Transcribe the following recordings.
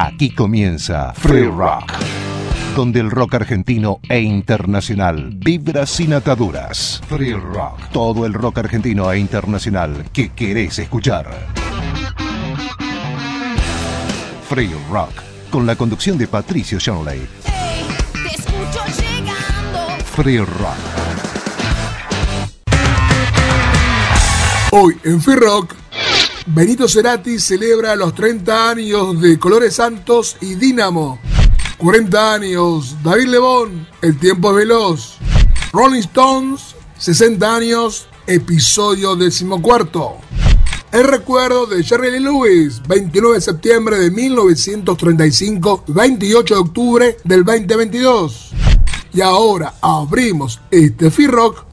Aquí comienza Free Rock, donde el rock argentino e internacional vibra sin ataduras. Free Rock, todo el rock argentino e internacional que querés escuchar. Free Rock, con la conducción de Patricio Shanley. Hey, te escucho llegando. Free Rock. Hoy en Free Rock, Benito Cerati celebra los 30 años de Colores Santos y Dínamo. 40 años, David Lebón, El tiempo es veloz. Rolling Stones, 60 años, episodio decimocuarto. El recuerdo de Jerry Lee Lewis, 29 de septiembre de 1935, 28 de octubre del 2022. Y ahora abrimos este Free Rock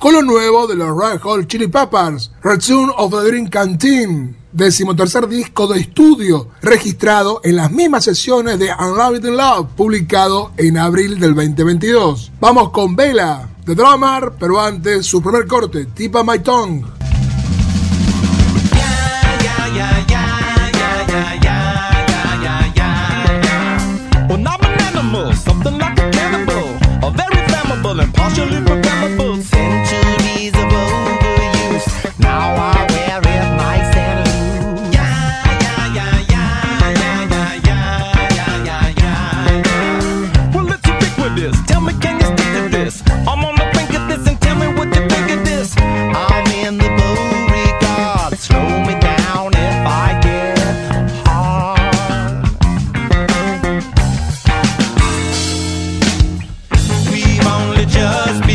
con lo nuevo de los Red Hot Chili Peppers, Return of the Dream Canteen, decimotercer disco de estudio, registrado en las mismas sesiones de Unloved in Love, publicado en abril del 2022. Vamos con Vela, The Drummer, pero antes su primer corte, Tipa My Tongue. A very flammable and partially. just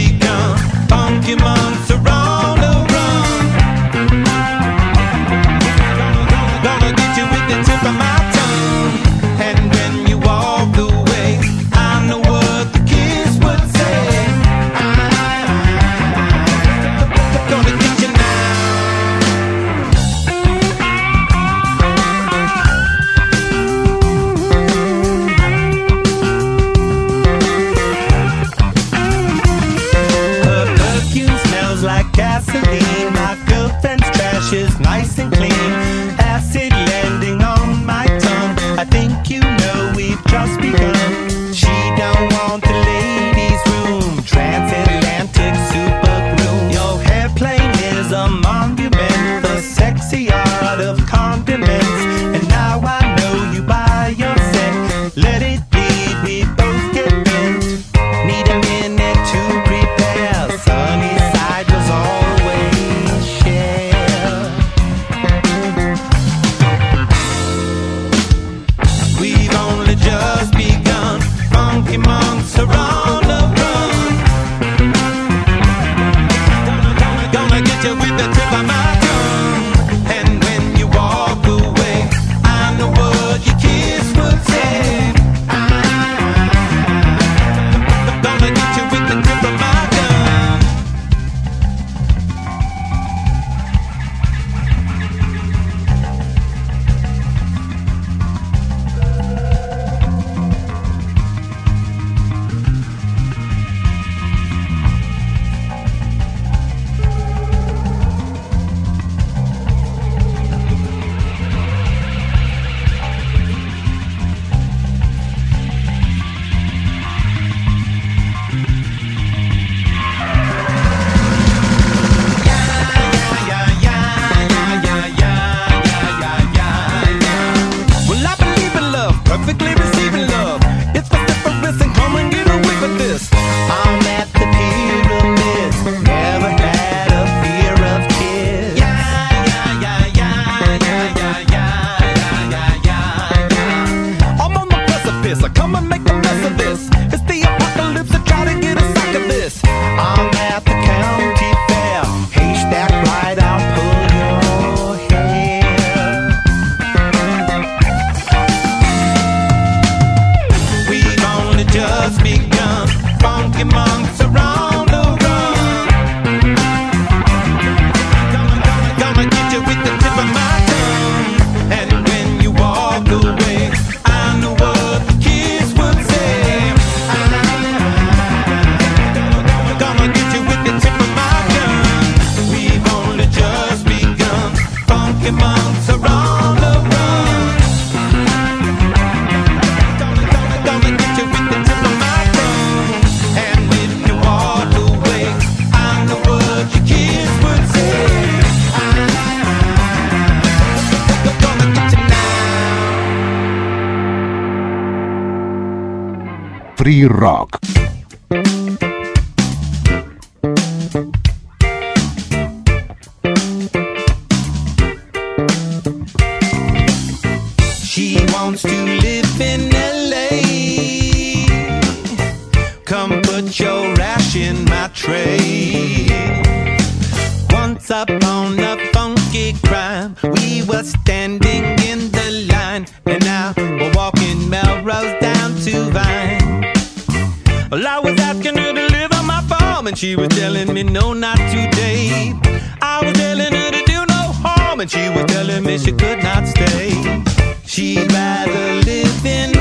your rash in my tray. Once upon a funky crime, we were standing in the line, and now we're walking Melrose down to Vine. Well, I was asking her to live on my farm, and she was telling me no, not today. I was telling her to do no harm, and she was telling me she could not stay. She'd rather live in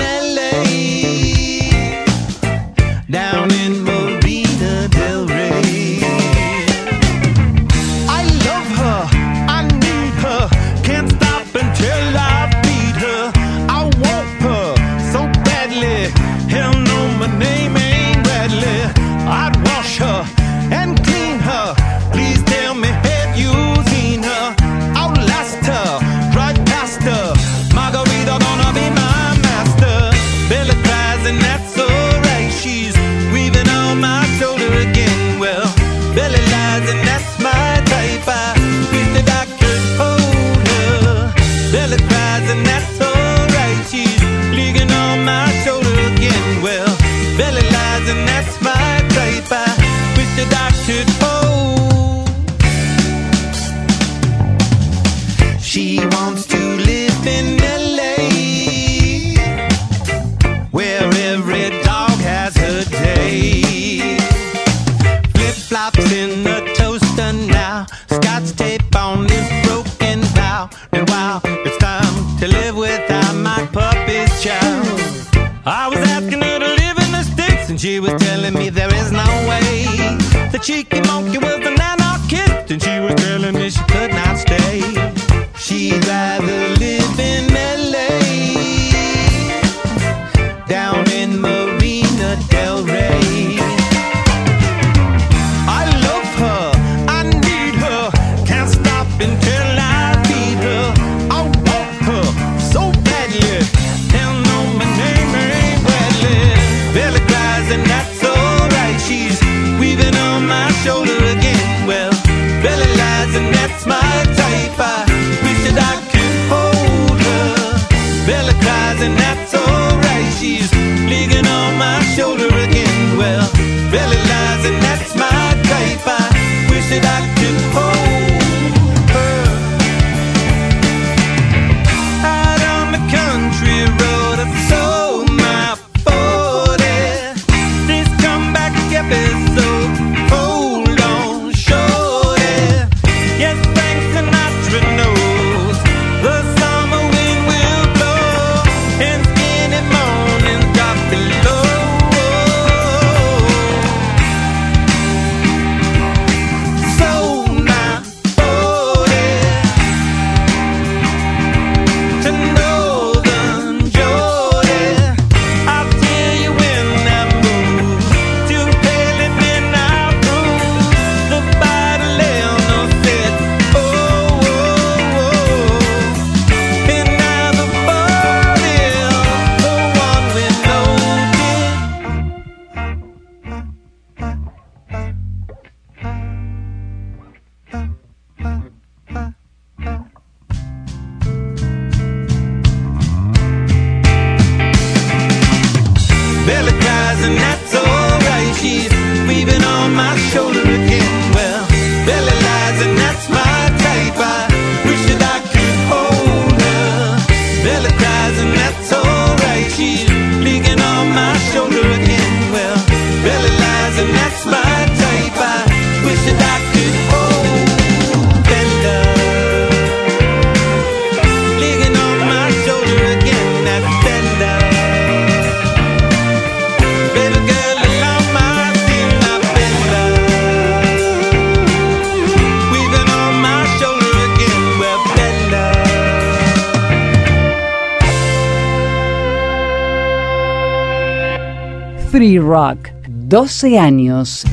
12 años.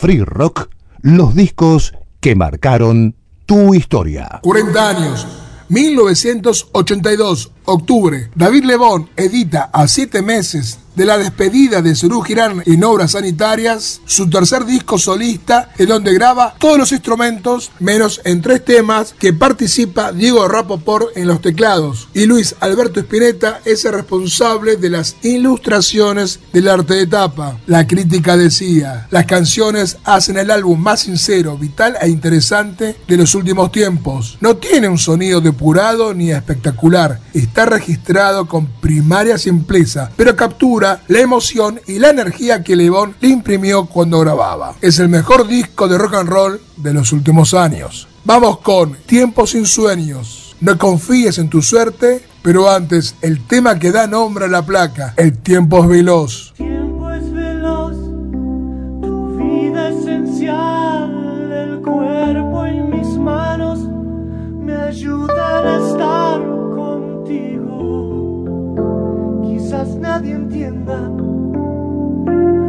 Free Rock, los discos que marcaron tu historia. 40 años. 1982, octubre. David Lebón edita a siete meses de la despedida de Serú Girán en obras sanitarias su tercer disco solista en donde graba todos los instrumentos menos en tres temas que participa Diego Rapoport en los teclados y Luis Alberto Spinetta es el responsable de las ilustraciones del arte de tapa. La crítica decía, las canciones hacen el álbum más sincero, vital e interesante de los últimos tiempos. No tiene un sonido depurado ni espectacular, está registrado con primaria simpleza, pero captura la emoción y la energía que Lebón le imprimió cuando grababa. Es el mejor disco de rock and roll de los últimos años. Vamos con Tiempo sin sueños. No confíes en tu suerte, pero antes el tema que da nombre a la placa, El tiempo es veloz. tu vida esencial, el cuerpo mis manos me Nadie entienda,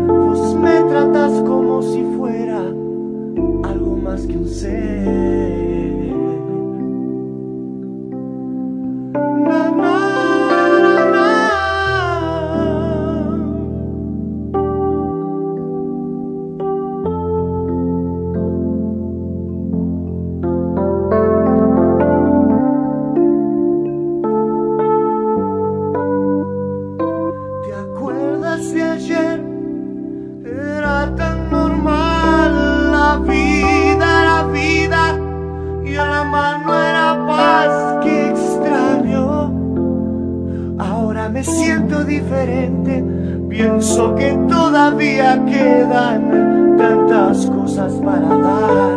vos me tratas como si fuera algo más que un ser. Que todavía quedan tantas cosas para dar.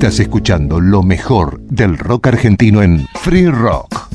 Estás escuchando lo mejor del rock argentino en Free Rock.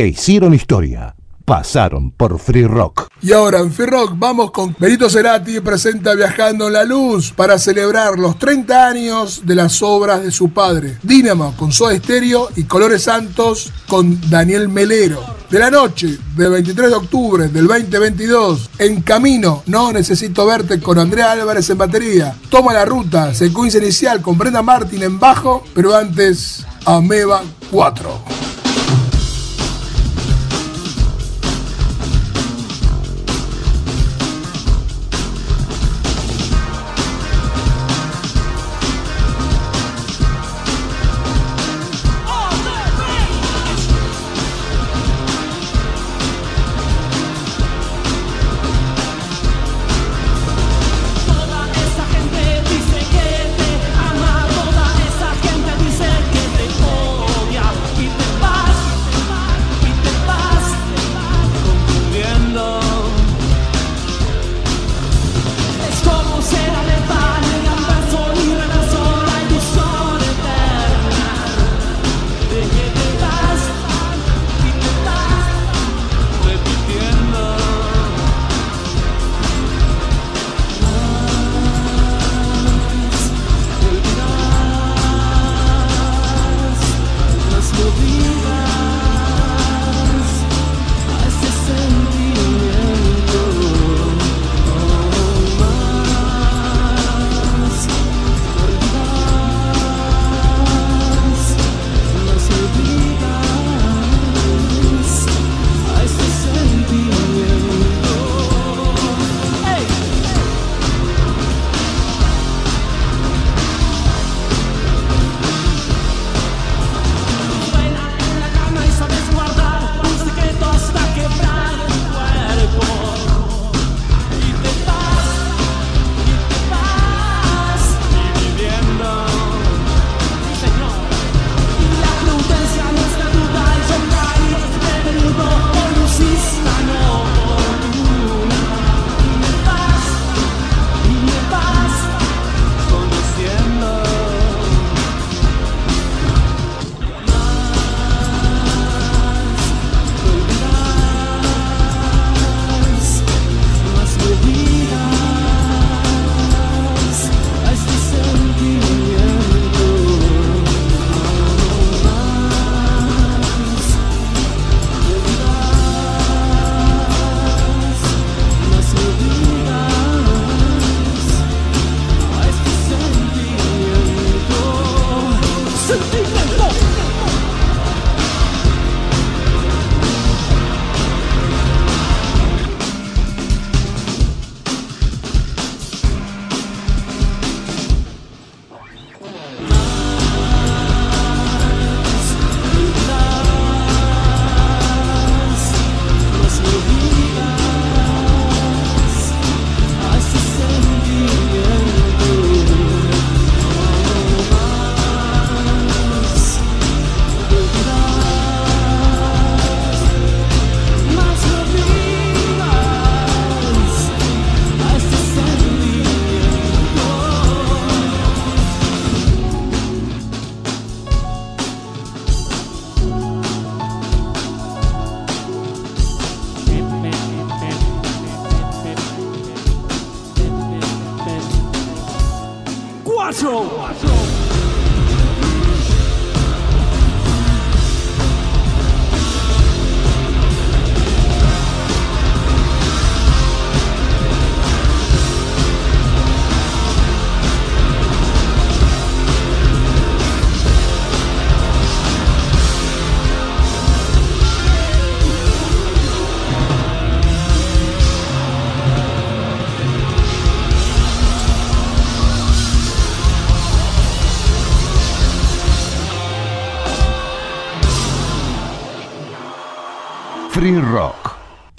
Que hicieron historia pasaron por Free Rock. Y ahora en Free Rock vamos con Benito Cerati presenta Viajando en la Luz para celebrar los 30 años de las obras de su padre. Dínamo con Soda Stereo y Colores Santos con Daniel Melero. De la noche del 23 de octubre del 2022, en camino, no necesito verte con Andrea Álvarez en batería. Toma la ruta, secuencia inicial con Brenda Martin en bajo, pero antes Ameba 4.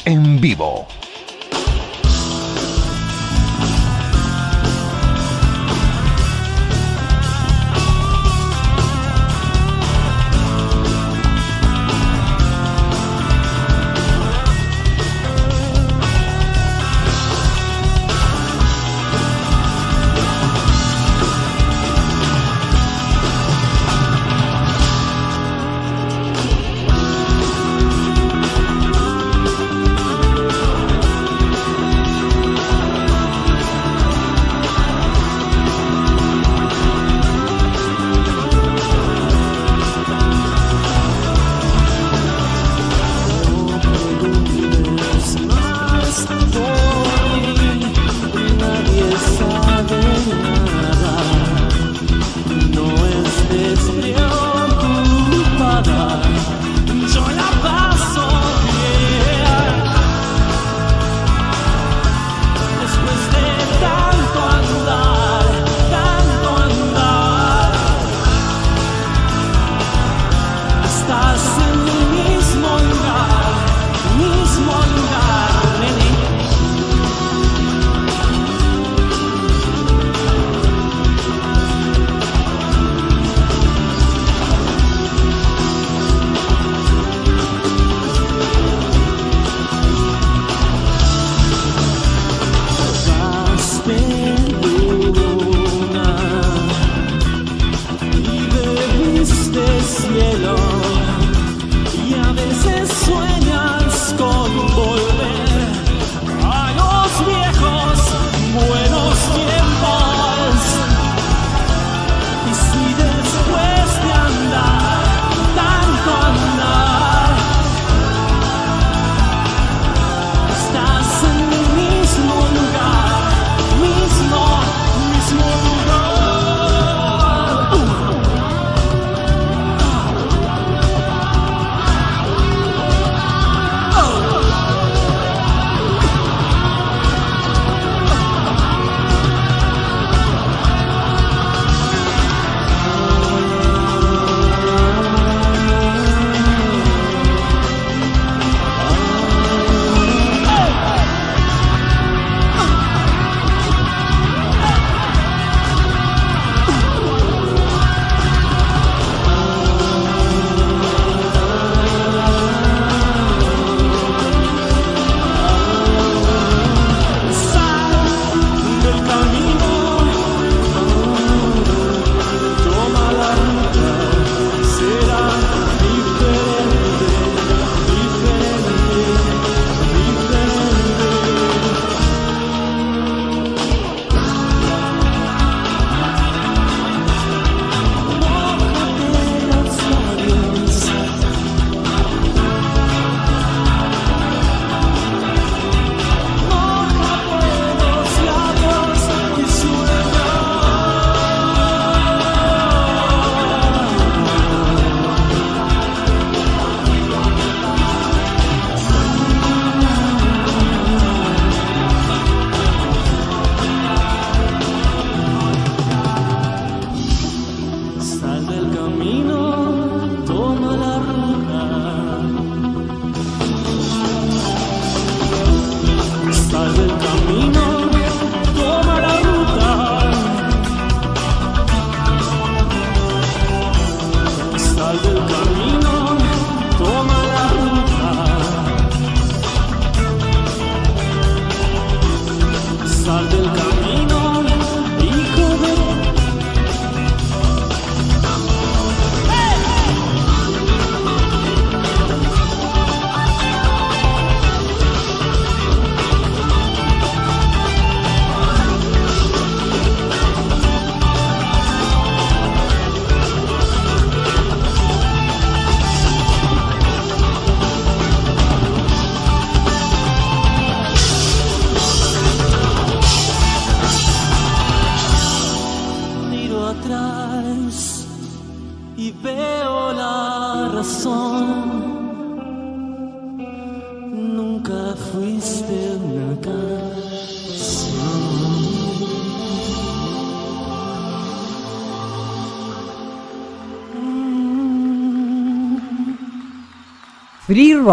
En vivo. Free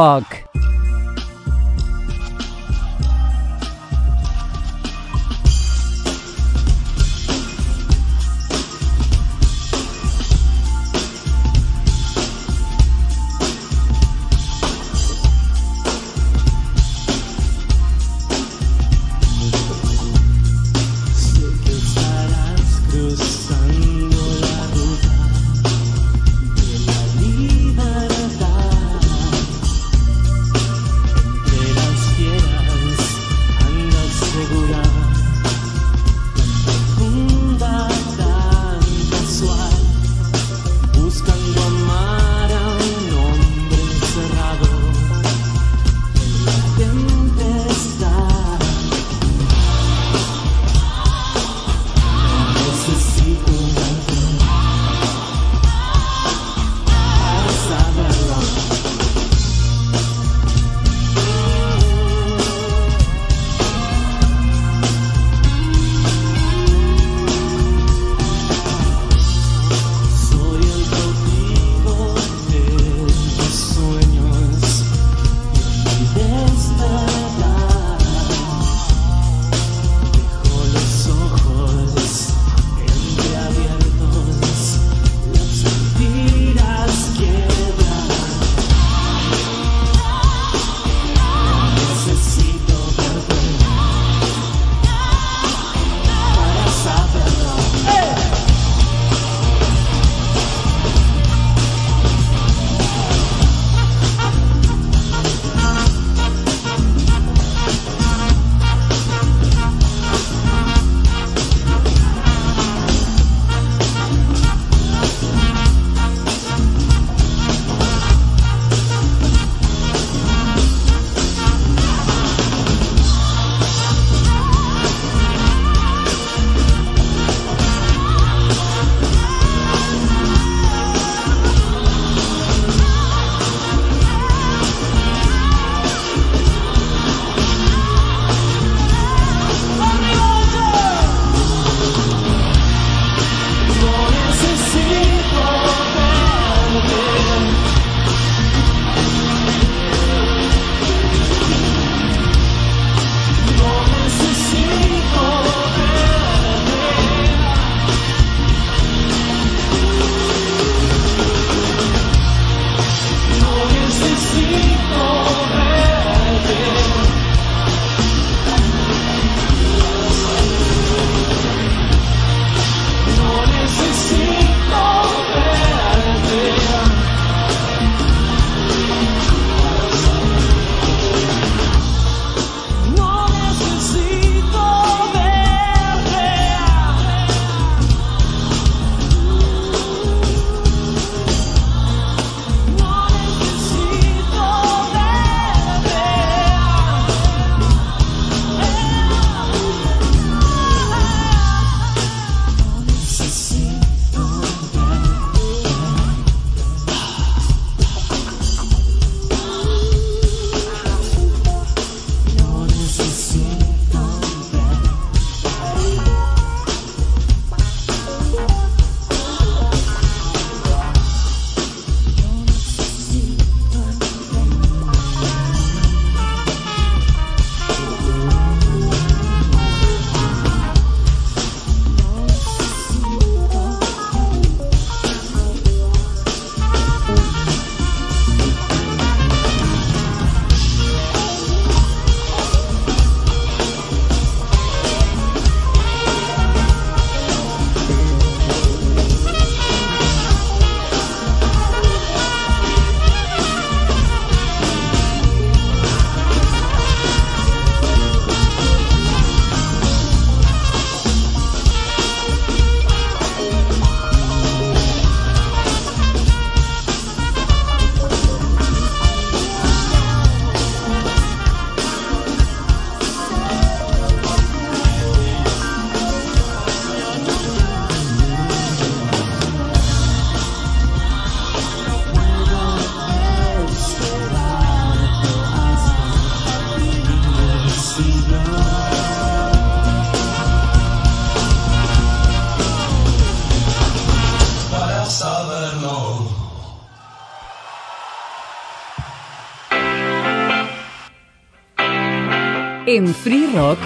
En Free Rock,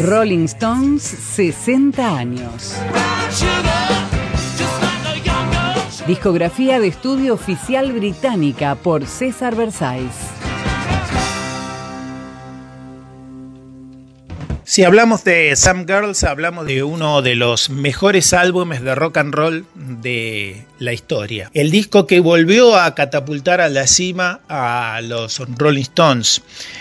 Rolling Stones 60 años. Discografía de estudio oficial británica por César Versailles. Si hablamos de Some Girls, hablamos de uno de los mejores álbumes de rock and roll de la historia. El disco que volvió a catapultar a la cima a los Rolling Stones.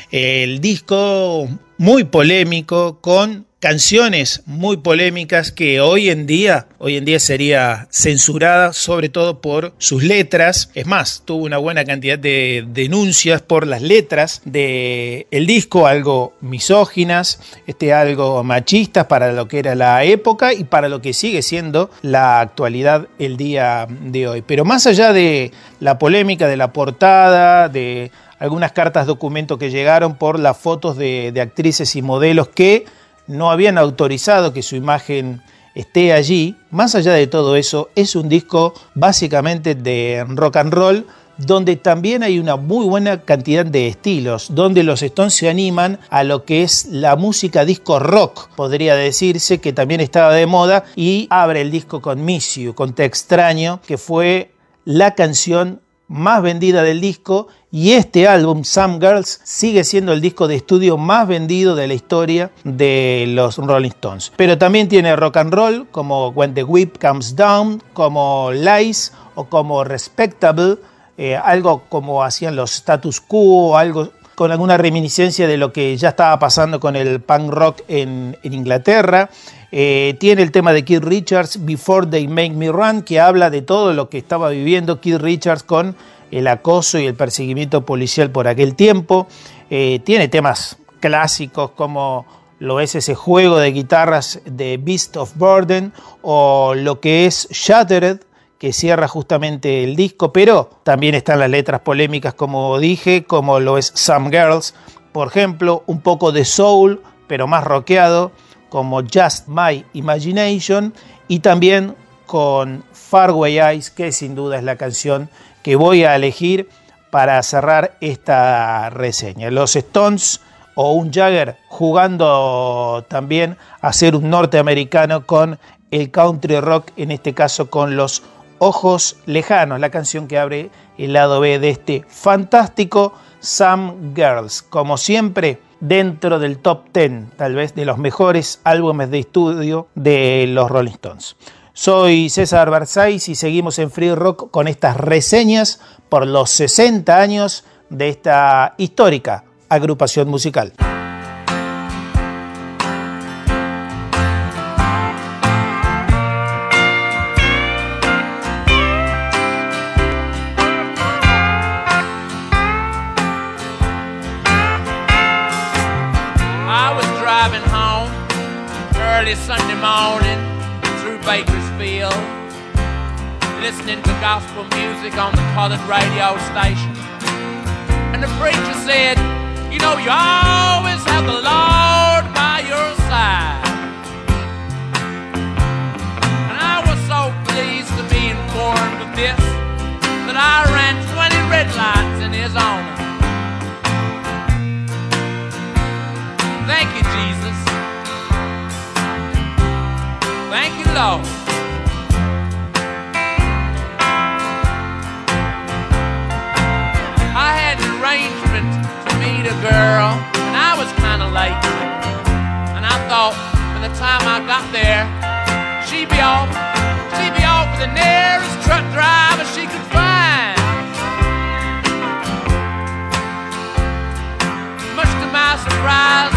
El disco muy polémico con canciones muy polémicas que hoy en día, hoy en día sería censurada sobre todo por sus letras. Es más, tuvo una buena cantidad de denuncias por las letras de el disco, algo misóginas, este algo machistas para lo que era la época y para lo que sigue siendo la actualidad el día de hoy. Pero más allá de la polémica de la portada, de algunas cartas documento que llegaron por las fotos de, de actrices y modelos que no habían autorizado que su imagen esté allí, más allá de todo eso, es un disco básicamente de rock and roll donde también hay una muy buena cantidad de estilos, donde los Stones se animan a lo que es la música disco rock, podría decirse, que también estaba de moda, y abre el disco con Miss You, con Te extraño, que fue la canción más vendida del disco y este álbum, Some Girls, sigue siendo el disco de estudio más vendido de la historia de los Rolling Stones. Pero también tiene rock and roll, como When the Whip Comes Down, como Lies o como Respectable, eh, algo como hacían los Status Quo, algo con alguna reminiscencia de lo que ya estaba pasando con el punk rock en, Inglaterra. Eh, tiene el tema de Keith Richards, Before They Make Me Run, que habla de todo lo que estaba viviendo Keith Richards con el acoso y el perseguimiento policial por aquel tiempo. Eh, tiene temas clásicos como lo es ese juego de guitarras de Beast of Burden o lo que es Shattered, que cierra justamente el disco, pero también están las letras polémicas, como dije, como lo es Some Girls, por ejemplo, un poco de soul, pero más rockeado, como Just My Imagination, y también con Farway Eyes, que sin duda es la canción que voy a elegir para cerrar esta reseña. Los Stones o un Jagger jugando también a ser un norteamericano con el country rock, en este caso con los Ojos Lejanos, la canción que abre el lado B de este fantástico Some Girls. Como siempre, dentro del top 10, tal vez de los mejores álbumes de estudio de los Rolling Stones. Soy César Barzais y seguimos en Free Rock con estas reseñas por los 60 años de esta histórica agrupación musical. Listening to gospel music on the colored radio station. And the preacher said, You know, you always have the Lord by your side. And I was so pleased to be informed of this that I ran 20 red lights in his honor. Thank you, Jesus. Thank you, Lord. A girl, and I was kind of late. And I thought by the time I got there, she'd be off. She'd be off with the nearest truck driver she could find. Much to my surprise,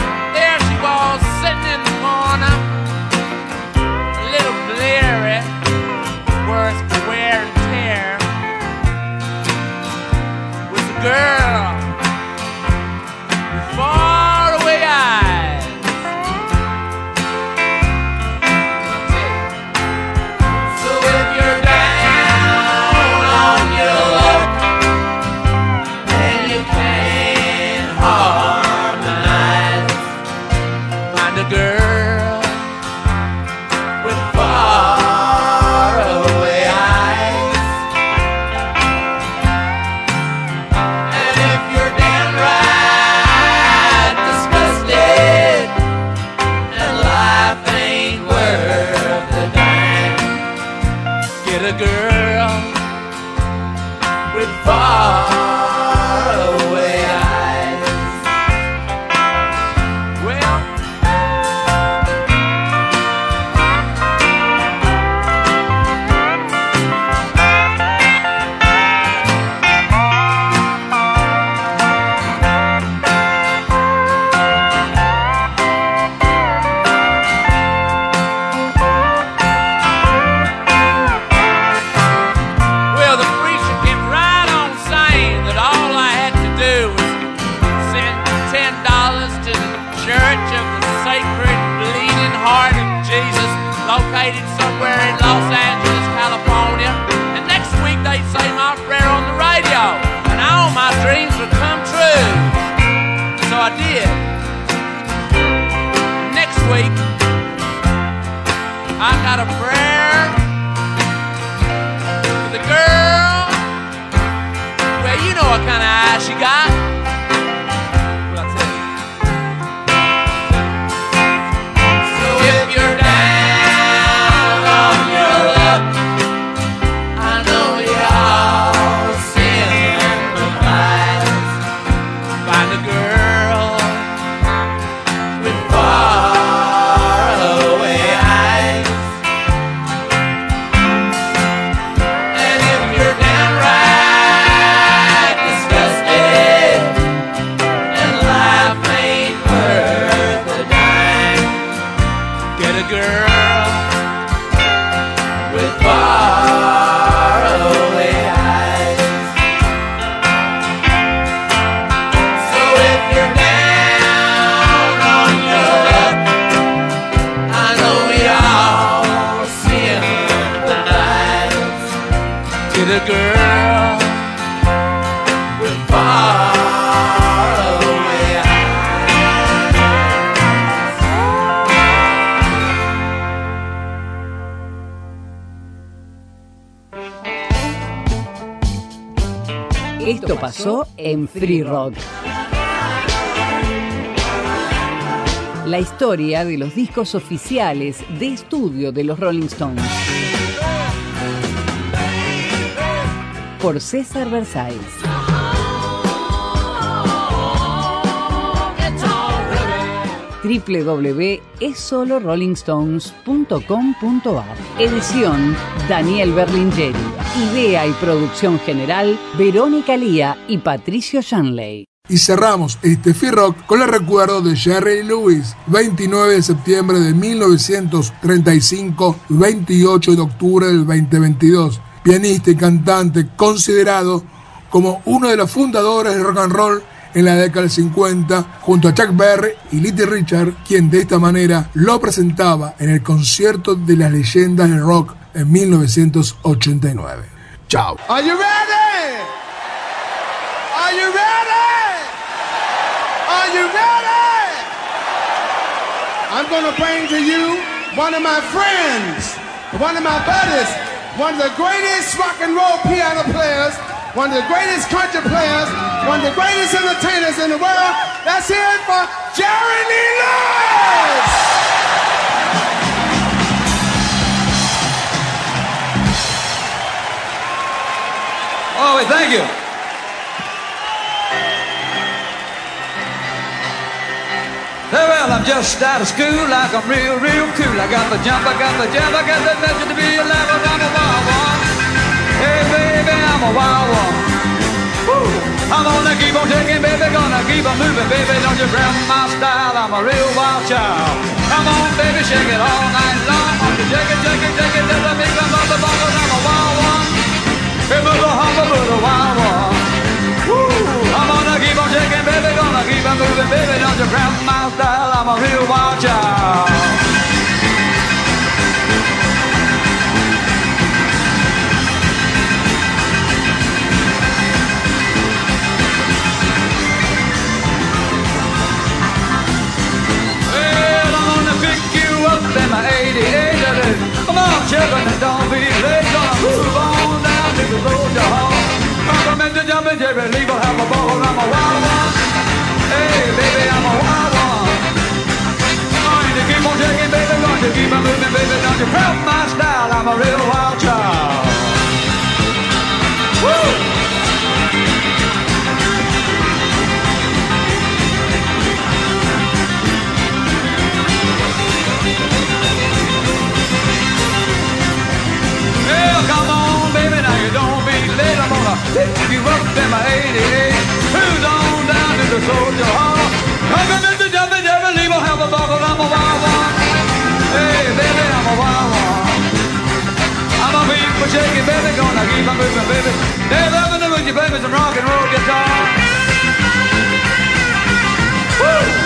La historia de los discos oficiales de estudio de los Rolling Stones. Por César Versailles. www.esolorollingstones.com.ar Edición Daniel Berlingeri. Idea y producción general Verónica Lía y Patricio Shanley. Y cerramos este Free Rock con el recuerdo de Jerry Lewis, 29 de septiembre de 1935, 28 de octubre del 2022, pianista y cantante considerado como uno de los fundadores del rock and roll en la década del 50, junto a Chuck Berry y Little Richard, quien de esta manera lo presentaba en el concierto de las leyendas del rock en 1989. Chao. Are you ready? Are you ready? Are you ready? I'm going to bring to you one of my friends, one of my buddies, one of the greatest rock and roll piano players, one of the greatest country players, one of the greatest entertainers in the world. That's it for Jerry Lee Lewis. Oh, wait, thank you. Well, I'm just out of school, like I'm real, real cool. I got the jump, I got the jump, I got the measure to be a level. I'm a wild one. Hey, baby, I'm a wild one. Woo! I'm gonna keep on shaking, baby, gonna keep on moving, baby. Don't you grab my style, I'm a real wild child. Come on, baby, shake it all night long. Shake it, shake it, shake it, the beat comes off the bongos. I'm a wild one. Wild one. I'm gonna keep on shaking, baby, gonna keep on moving, baby. Don't you grab my style, I'm a real wild child. Up in my 88. Come on, and don't be late. Gonna move on the road to home. Compliment to jumping Jerry Lee will have a ball. I'm a wild one. Hey, baby, I'm a wild one. Going to keep on shaking, baby. Going to keep on moving, baby. Don't you crowd my style. I'm a real wild 88. Who's on down to the soldier hall? Come and let the devil, devil, evil, have a bubble. I'm a wild one. Hey, baby, I'm a wild one. I'm a people for shaking, baby. Gonna keep on moving, baby. Dave Evans, would you baby. some rock and roll guitar? Woo!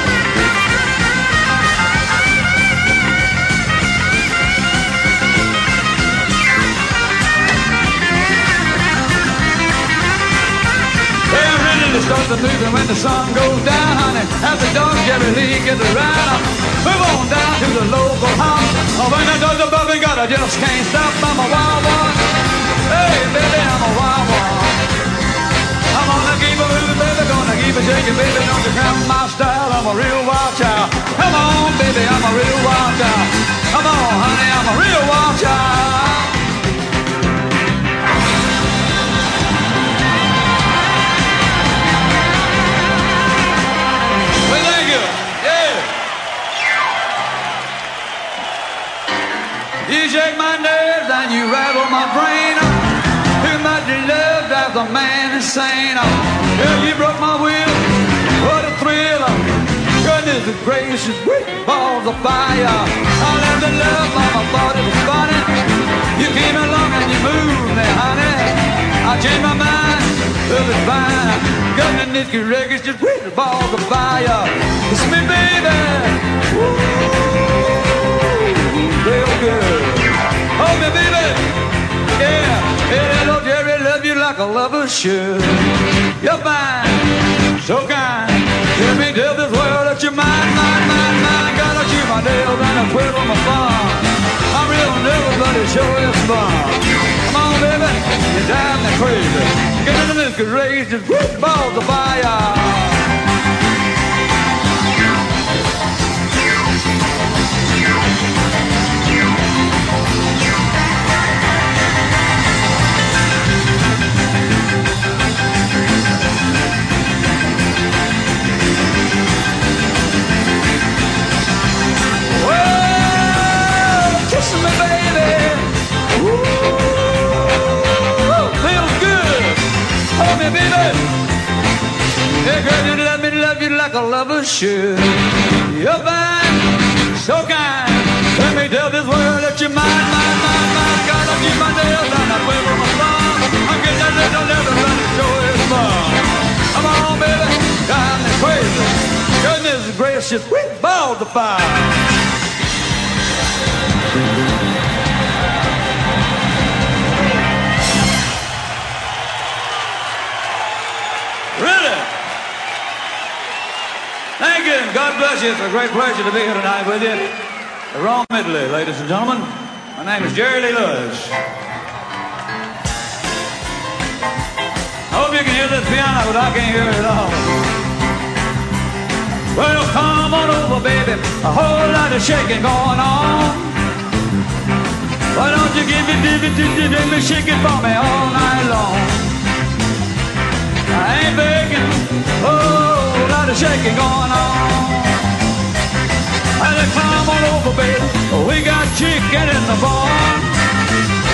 Hey, I'm to start the moving when the sun goes down, honey. After dark, Jerry Lee gets around. Move on down to the local house. Oh, when I do the bubbling, God, I just can't stop. I'm a wild one. Hey, baby, I'm a wild one. I'm gonna keep it moving, baby. Gonna keep it shaking, baby. Don't you cramp my style. I'm a real wild child. Come on, baby, I'm a real wild child. Come on, honey, I'm a real wild child. You shake my nerves and you rattle my brain. Too much love drives a man insane. Yeah, you broke my will. What a thrill. Goodness gracious, with balls of fire. I love the love, mama thought it was funny. You came along and you moved me, honey. I changed my mind, love is fine. Goodness gracious, just with balls of fire. It's me, baby. Woo, real good. Like a lover should. You're fine, so kind. Let me tell this world that you're mine, mine, mine, mine. Gotta chew my nails and I twiddle my thumb. I'm real nervous, but it sure is fun. Come on, baby, you drive me crazy. Get into this garage, just balls of fire. Baby. Yeah, girl, you love me, love you like a lover should. You're fine, so kind. Let me tell this world that you're mine, mine, mine, mine. Gotta keep my nails down, I wave on my thumb. I'm getting that little but it sure is fun. Come on, baby, drive me crazy. Goodness gracious, sweet balls of fire. God bless you. It's a great pleasure to be here tonight with you. The Raw Medley, ladies and gentlemen. My name is Jerry Lee Lewis. I hope you can hear this piano, but I can't hear it at all. Well, come on over, baby. A whole lot of shaking going on. Why don't you give me, give me, give me, give me, shake it for me all night long? I ain't begging, oh, lot of shaking going on. I said, come on over, baby. We got chicken in the barn.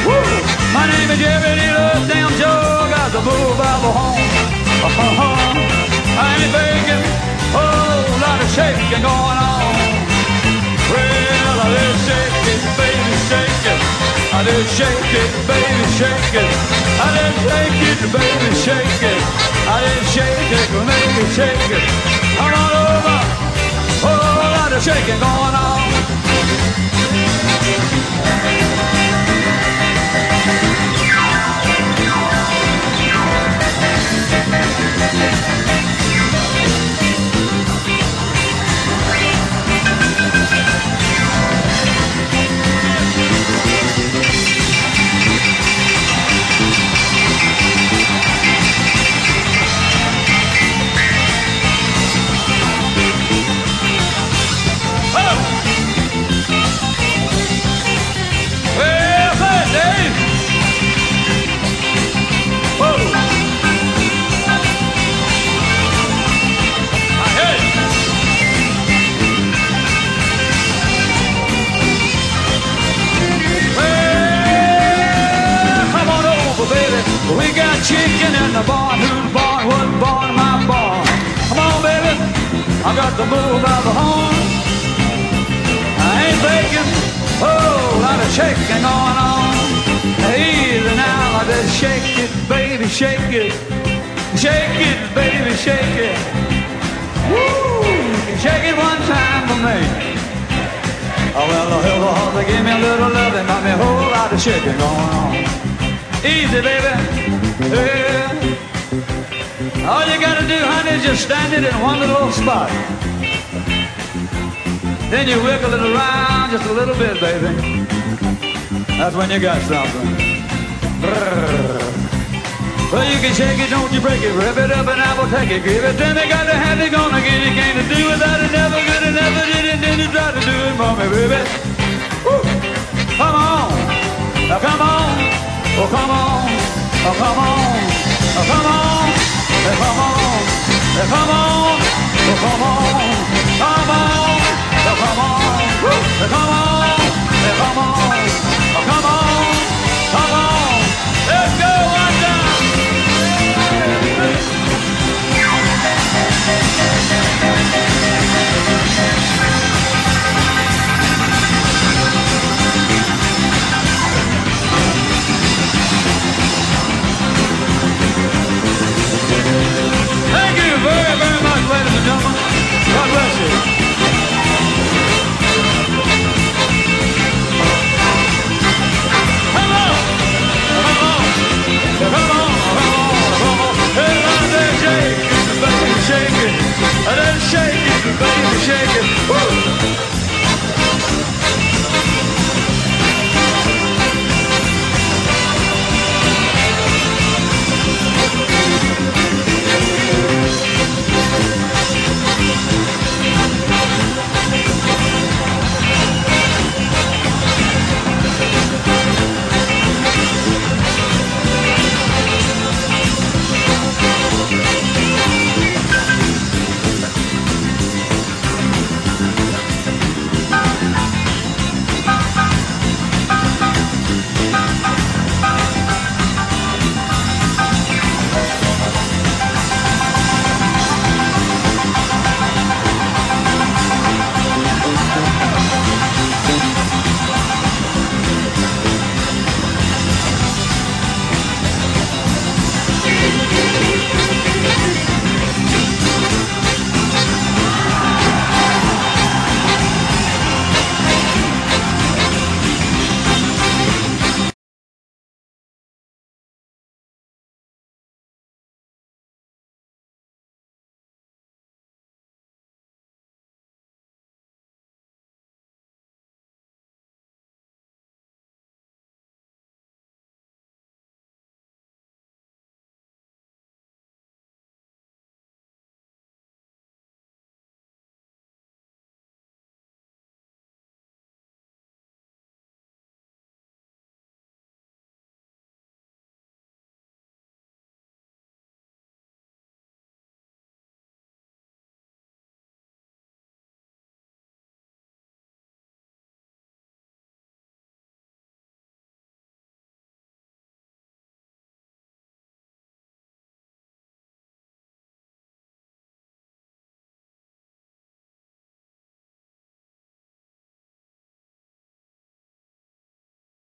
Woo! My name is Jerry Lee damn sure got the move out of home. Uh-huh. I ain't begging, oh, a lot of shaking going on. Well, I shake it, baby, shake it. I did shake it, baby, shake it. I did shake it, baby, shake it. I did shake it, baby, shake it. On over. Oh, lot of shaking going on. Chicken in the barn. Who's barn? What barn? My barn. Come on, baby. I got the move out the horn. I ain't begging. Oh, lot of shaking going on. Easy now, I just shake it, baby, shake it. Shake it, baby, shake it. Woo! Shake it one time for me. Oh, well, the hell of they give me a little love and got me a whole lot of shaking going on. Easy, baby. Yeah. All you gotta do, honey, is just stand it in one little spot. Then you wiggle it around just a little bit, baby. That's when you got something. Well, you can shake it, don't you break it, rip it up and I will take it. Give it to me, got to have it, gonna get it. Can't do without it, never good, and never did it. Then you try to do it for me, baby. Woo. Come on, now come on, oh come on, Oh, come on, oh, come on, oh, come on, oh, come on, oh, come on, come on, oh, come on, oh, come on, oh, come on, oh, come on, come on, let's go. God bless you. Come on! Come on! Come on! Come on! Shake it, baby, shake it. Shake it, baby, shake it. Woo!